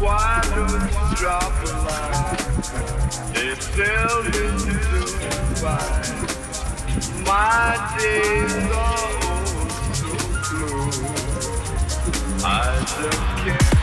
Why don't you drop a line? They tell to my days are blue. I just can't.